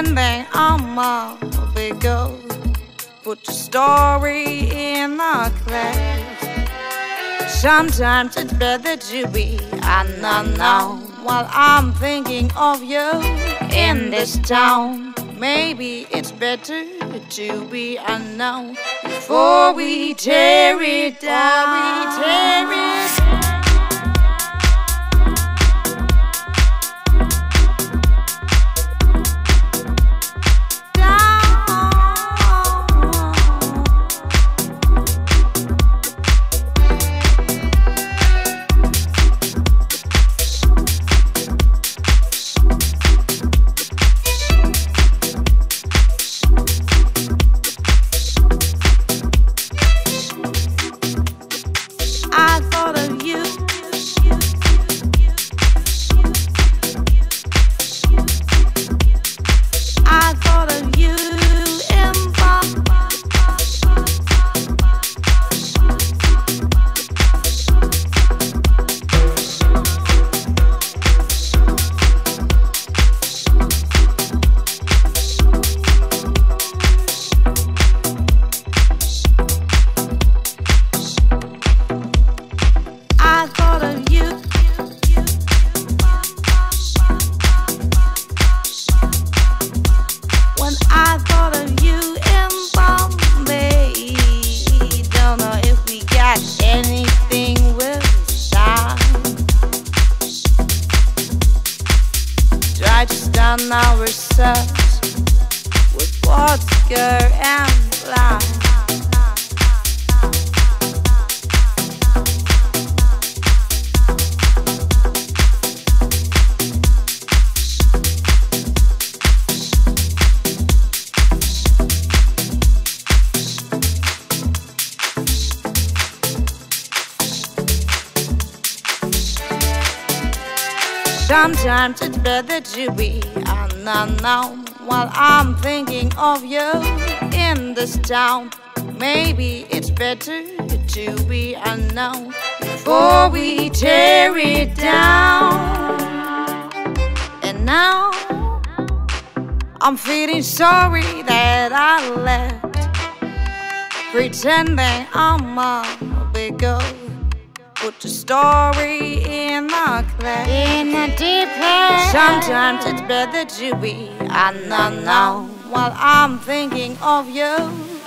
Pretending I'm a big girl. Put the story in the class. Sometimes it's better to be unknown while I'm thinking of you in this town. Maybe it's better to be unknown before we tear it down. We tear it Sometimes it's better to be unknown while I'm thinking of you in this town. Maybe it's better to be unknown before we tear it down. And now I'm feeling sorry that I left, pretending I'm a big girl. Put the story in the class. In the deep end. Sometimes it's better to be unknown while I'm thinking of you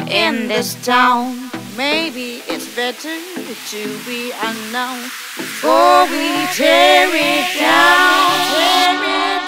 in this town. Maybe it's better to be unknown before we tear it down. Tear it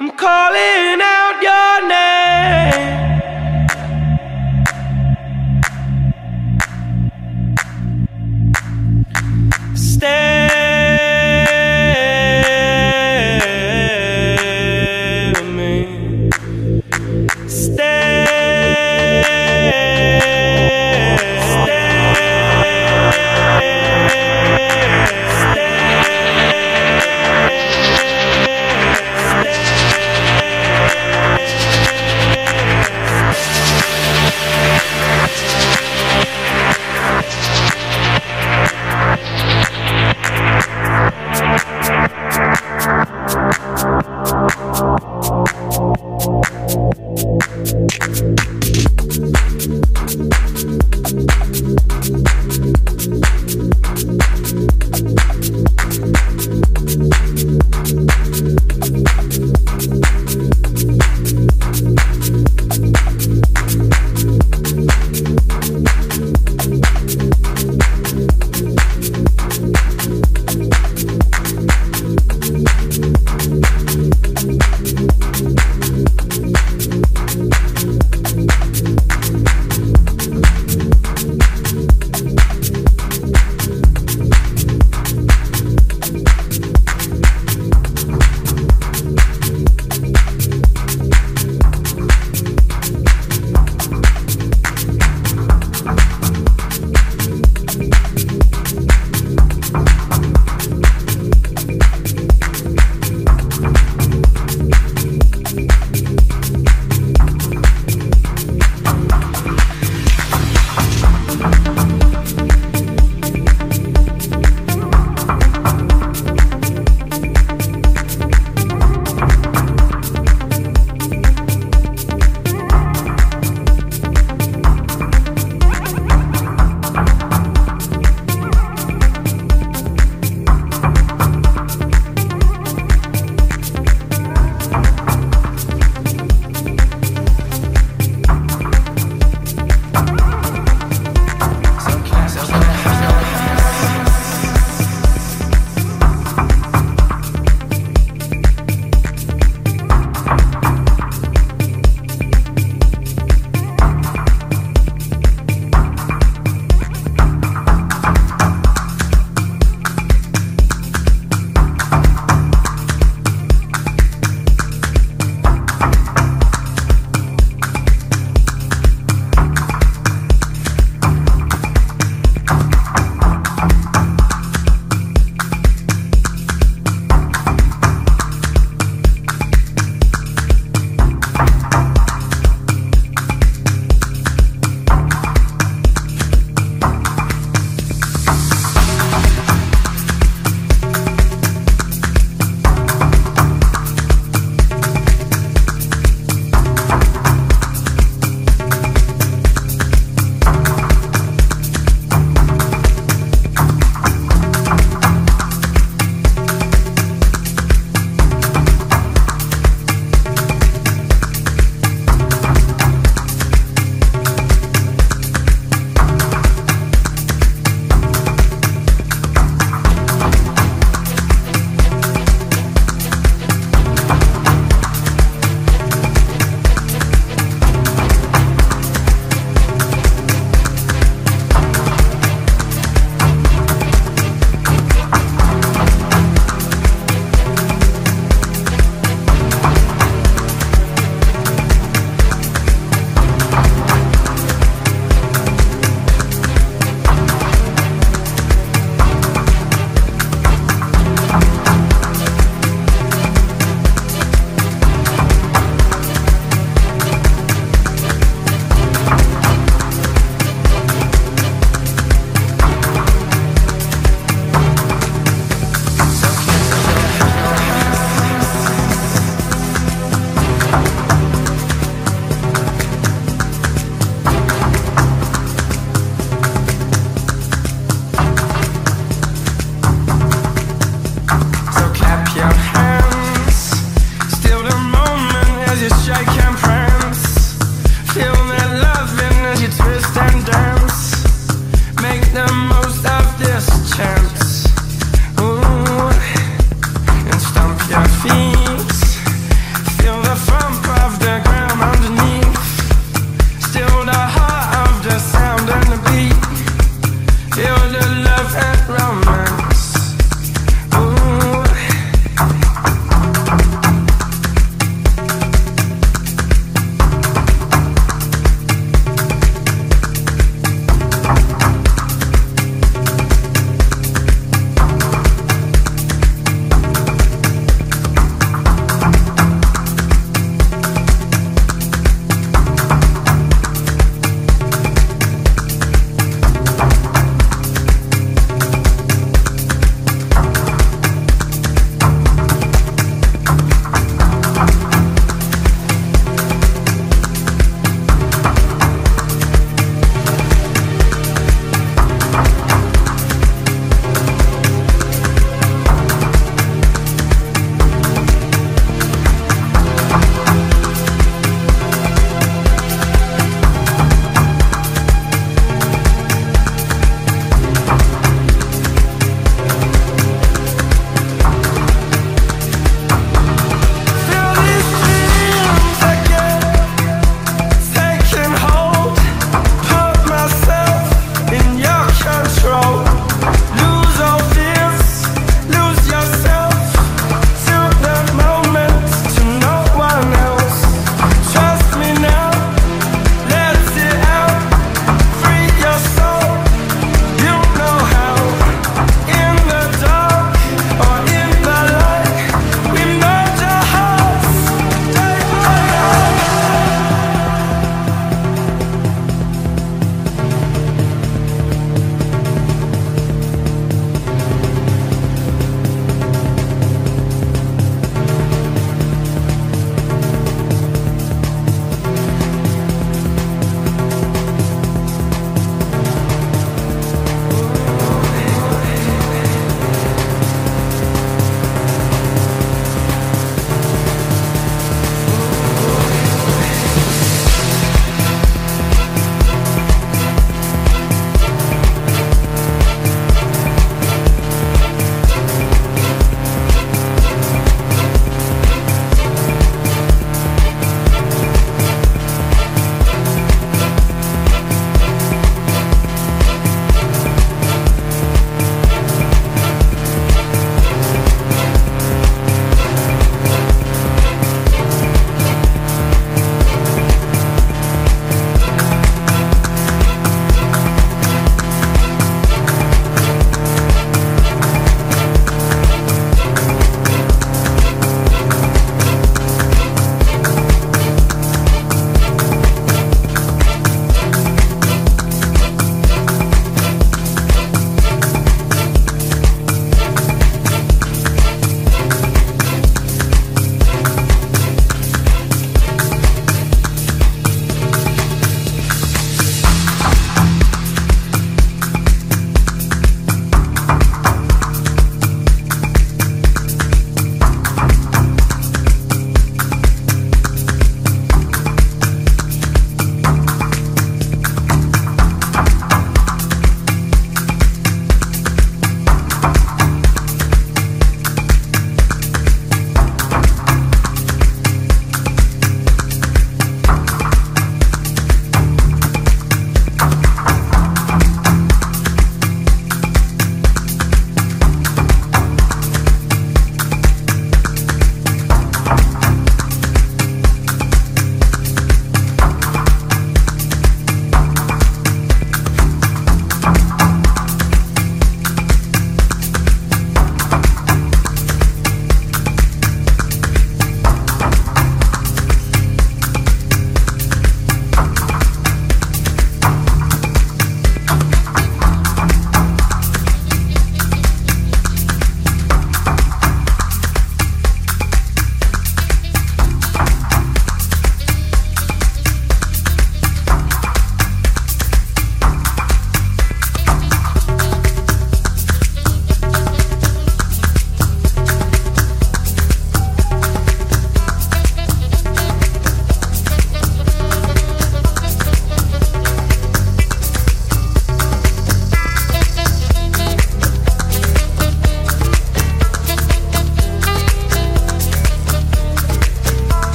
I'm calling out your name.